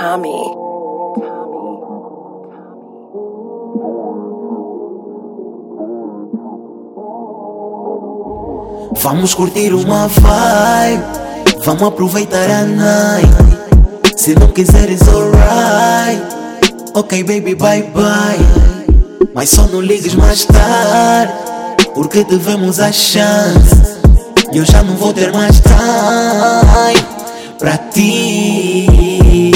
Tommy. Vamos curtir uma vibe, vamos aproveitar a night. Se não quiseres, alright. Ok, baby, bye bye. Mas só não ligues mais tarde, porque devemos a chance. E eu já não vou ter mais time pra ti.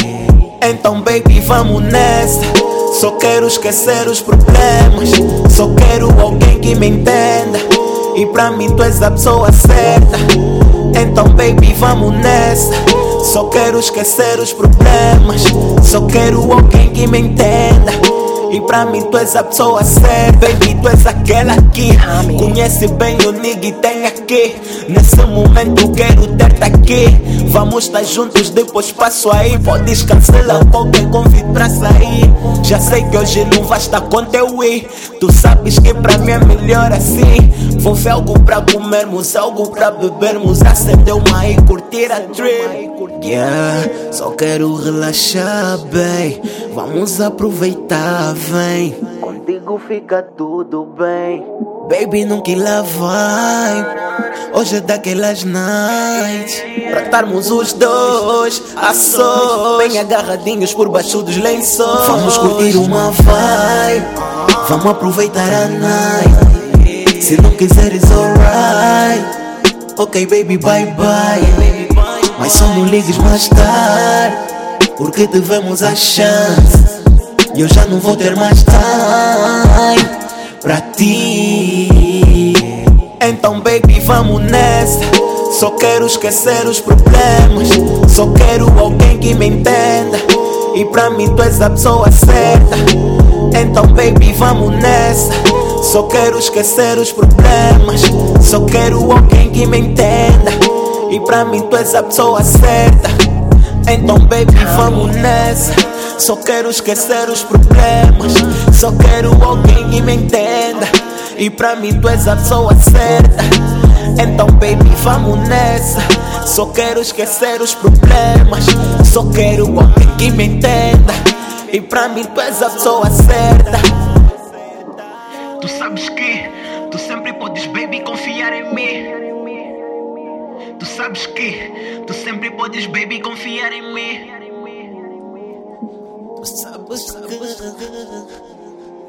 Então, baby, vamos nessa. Só quero esquecer os problemas. Só quero alguém que me entenda. E pra mim tu és a pessoa certa. Então, baby, vamos nessa. Só quero esquecer os problemas. Só quero alguém que me entenda. E pra mim tu és a pessoa certa Baby, tu és aquela que Conhece bem o nigga e tem aqui. Nesse momento quero ter-te aqui. Vamos estar juntos, depois passo aí. Podes cancelar qualquer convite pra sair. Já sei que hoje não vais estar com teu ir. Tu sabes que pra mim é melhor assim Vou ver algo pra comermos, algo pra bebermos. Acender uma e curtir a trip. Yeah, só quero relaxar bem. Vamos aproveitar, vem. Contigo fica tudo bem. Baby, nunca lá vai. Hoje é daquelas nights. Pra estarmos os dois a sós. Bem agarradinhos por baixo dos lençóis. Vamos curtir uma vibe. Vamos aproveitar a night Se não quiseres, alright. Ok, baby, bye bye. Mas só não ligues mais tarde Porque devemos a chance. E eu já não vou ter mais time Pra ti. Então, baby, vamos nessa. Só quero esquecer os problemas. Só quero alguém que me entenda. E pra mim tu és a pessoa certa. Então, baby, vamos nessa só quero esquecer os problemas. Só quero alguém que me entenda. E pra mim tu és a pessoa certa. Então, baby, vamos nessa. Só quero esquecer os problemas. Só quero alguém que me entenda. E pra mim tu és a pessoa certa. Então, baby, vamos nessa. Só quero esquecer os problemas. Só quero alguém que me entenda. E pra mim tu és a pessoa certa. Sabes que tu sempre podes, baby, confiar em mim. Tu sabes que tu sempre podes, baby, confiar em mim. Tu sabes que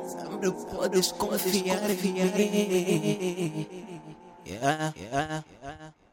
sempre podes confiar em mim. Yeah, yeah, yeah.